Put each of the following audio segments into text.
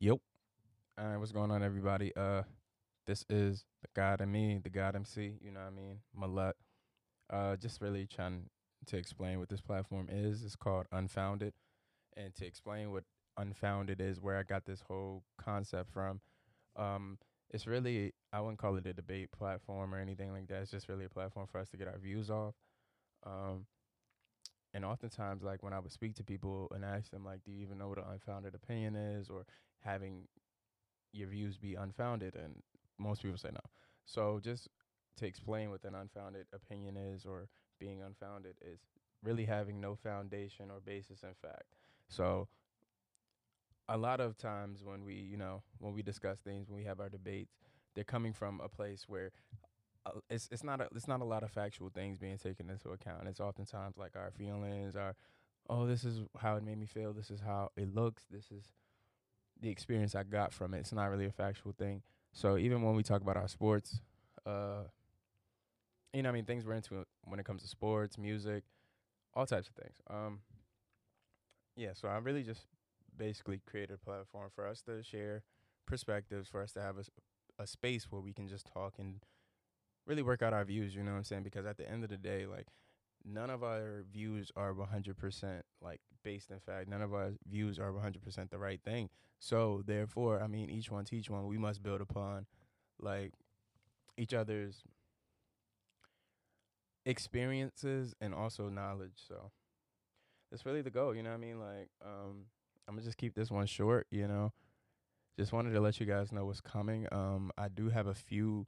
Yep. All right, what's going on, everybody? Uh, this is the God and me, the God MC. You know what I mean, Malut. Uh, just really trying to explain what this platform is. It's called Unfounded, and to explain what Unfounded is, where I got this whole concept from. Um, it's really I wouldn't call it a debate platform or anything like that. It's just really a platform for us to get our views off. Um, and oftentimes, like when I would speak to people and ask them, like, "Do you even know what an unfounded opinion is?" or having your views be unfounded, and most people say no. So just to explain what an unfounded opinion is or being unfounded is really having no foundation or basis in fact. So a lot of times when we, you know, when we discuss things, when we have our debates, they're coming from a place where it's it's not a, it's not a lot of factual things being taken into account. It's oftentimes like our feelings, our oh, this is how it made me feel. This is how it looks. This is the experience I got from it. It's not really a factual thing. So even when we talk about our sports, uh, you know, I mean, things we're into when it comes to sports, music, all types of things. Um, yeah, so I really just basically created a platform for us to share perspectives, for us to have a, a space where we can just talk and really work out our views. You know what I'm saying? Because at the end of the day, like none of our views are 100% like based in fact. None of our views are 100% the right thing. So therefore, I mean, each one teach one. We must build upon like each other's experiences and also knowledge. So that's really the goal. You know what I mean? Like, um, I'm gonna just keep this one short. You know, just wanted to let you guys know what's coming. Um, I do have a few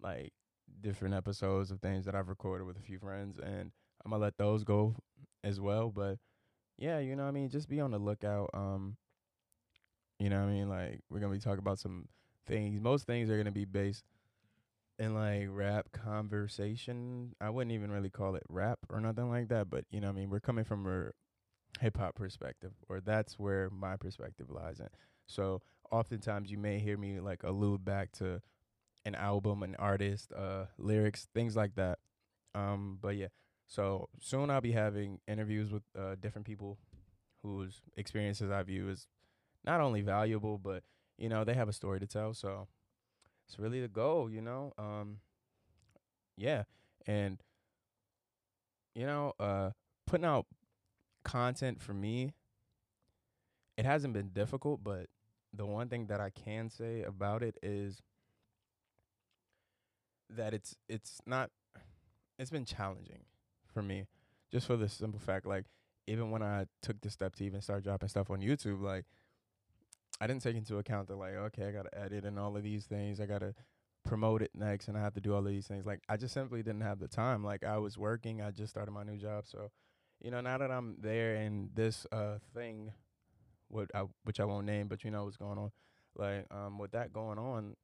like different episodes of things that I've recorded with a few friends, and I'm gonna let those go as well. But yeah, you know what I mean. Just be on the lookout. Um, you know what I mean. Like we're gonna be talking about some things. Most things are gonna be based in like rap conversation. I wouldn't even really call it rap or nothing like that. But you know what I mean. We're coming from a hip hop perspective, or that's where my perspective lies in. So oftentimes you may hear me like allude back to an album, an artist, uh, lyrics, things like that. Um, but yeah, so soon I'll be having interviews with uh, different people whose experiences I view as not only valuable, but you know they have a story to tell. So it's really the goal, you know. Um, yeah, and you know, uh, putting out content for me, it hasn't been difficult, but the one thing that I can say about it is that it's it's not it's been challenging for me just for the simple fact like even when I took the step to even start dropping stuff on YouTube like I didn't take into account that like okay I got to edit and all of these things I got to promote it next and I have to do all of these things. Like I just simply didn't have the time. Like I was working I just started my new job so you know now that I'm there and this uh thing what I, which I won't name but you know what's going on. Like um with that going on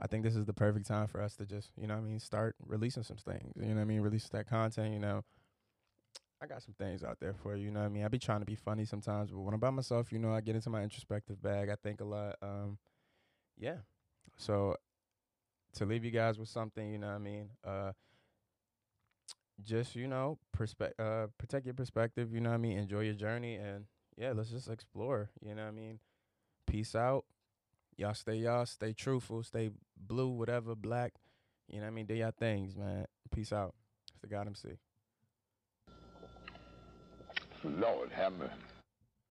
I think this is the perfect time for us to just, you know I mean, start releasing some things. You know I mean? Release that content, you know. I got some things out there for you, you know I mean? I be trying to be funny sometimes, but when I'm by myself, you know, I get into my introspective bag. I think a lot. Um, yeah. So to leave you guys with something, you know I mean? Uh just, you know, perspe- uh protect your perspective, you know I mean? Enjoy your journey and yeah, let's just explore, you know I mean? Peace out. Y'all stay y'all, stay truthful, stay blue, whatever, black. You know what I mean? Do y'all things, man. Peace out. It's the God MC. Lord have mercy.